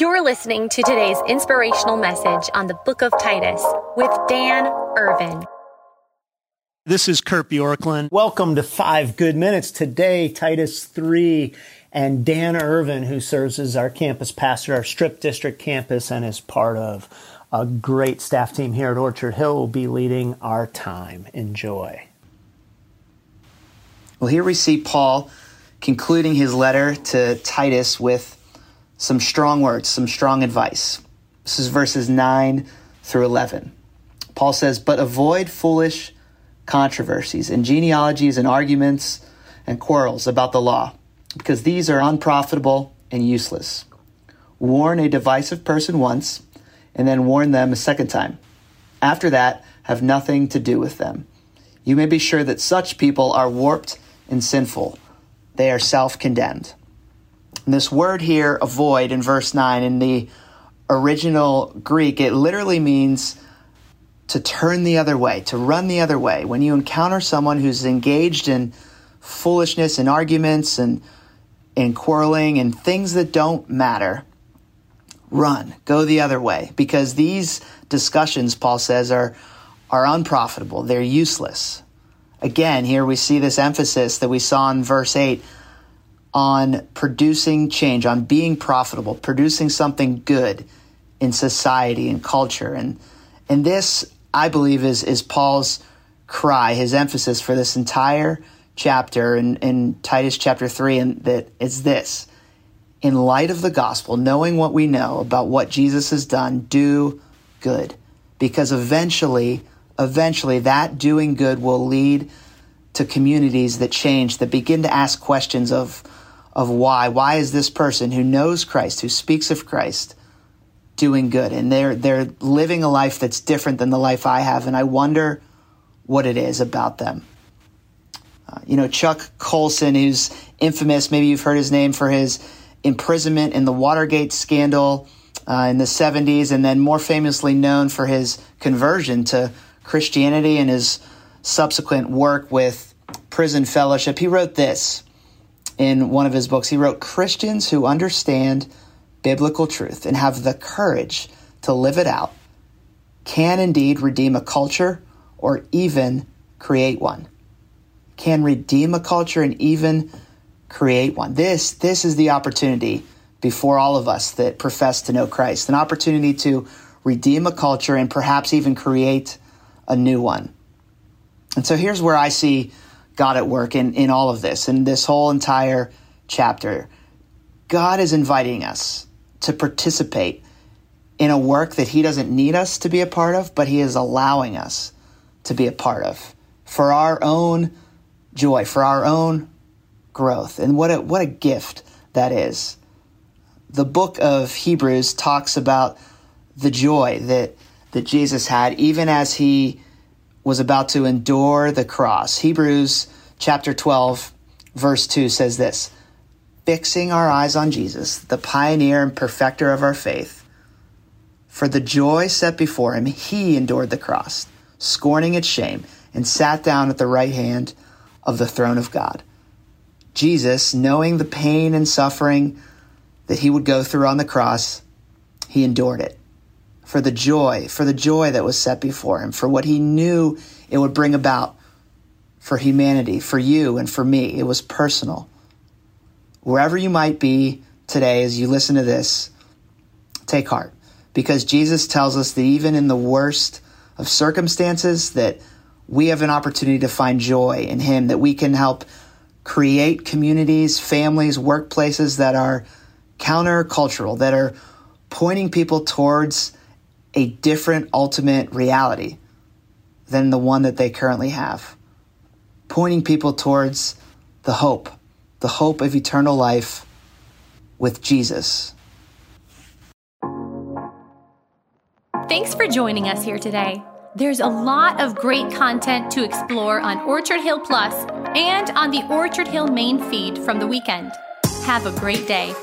You're listening to today's inspirational message on the book of Titus with Dan Irvin. This is Kurt Bjorklund. Welcome to Five Good Minutes. Today, Titus 3 and Dan Irvin, who serves as our campus pastor, our Strip District campus, and is part of a great staff team here at Orchard Hill, will be leading our time. Enjoy. Well, here we see Paul concluding his letter to Titus with some strong words, some strong advice. This is verses 9 through 11. Paul says, But avoid foolish controversies and genealogies and arguments and quarrels about the law, because these are unprofitable and useless. Warn a divisive person once, and then warn them a second time. After that, have nothing to do with them. You may be sure that such people are warped and sinful. They are self condemned. And this word here, avoid, in verse 9, in the original Greek, it literally means to turn the other way, to run the other way. When you encounter someone who's engaged in foolishness and arguments and, and quarreling and things that don't matter, run, go the other way. Because these discussions, Paul says, are, are unprofitable, they're useless. Again, here we see this emphasis that we saw in verse 8 on producing change, on being profitable, producing something good in society and culture. And and this, I believe, is is Paul's cry, his emphasis for this entire chapter in, in Titus chapter three, and that it's this. In light of the gospel, knowing what we know about what Jesus has done, do good. Because eventually, eventually that doing good will lead to communities that change, that begin to ask questions of of why. Why is this person who knows Christ, who speaks of Christ, doing good? And they're they're living a life that's different than the life I have, and I wonder what it is about them. Uh, you know, Chuck Colson, who's infamous, maybe you've heard his name for his imprisonment in the Watergate scandal uh, in the 70s, and then more famously known for his conversion to Christianity and his subsequent work with Prison Fellowship. He wrote this in one of his books. He wrote Christians who understand biblical truth and have the courage to live it out can indeed redeem a culture or even create one. Can redeem a culture and even create one. This this is the opportunity before all of us that profess to know Christ, an opportunity to redeem a culture and perhaps even create a new one. And so here's where I see God at work in, in all of this, in this whole entire chapter. God is inviting us to participate in a work that He doesn't need us to be a part of, but He is allowing us to be a part of for our own joy, for our own growth. And what a, what a gift that is. The book of Hebrews talks about the joy that, that Jesus had, even as He was about to endure the cross. Hebrews chapter 12, verse 2 says this Fixing our eyes on Jesus, the pioneer and perfecter of our faith, for the joy set before him, he endured the cross, scorning its shame, and sat down at the right hand of the throne of God. Jesus, knowing the pain and suffering that he would go through on the cross, he endured it for the joy, for the joy that was set before him, for what he knew it would bring about for humanity, for you and for me. It was personal. Wherever you might be today as you listen to this, take heart because Jesus tells us that even in the worst of circumstances that we have an opportunity to find joy in him that we can help create communities, families, workplaces that are countercultural, that are pointing people towards a different ultimate reality than the one that they currently have, pointing people towards the hope, the hope of eternal life with Jesus. Thanks for joining us here today. There's a lot of great content to explore on Orchard Hill Plus and on the Orchard Hill main feed from the weekend. Have a great day.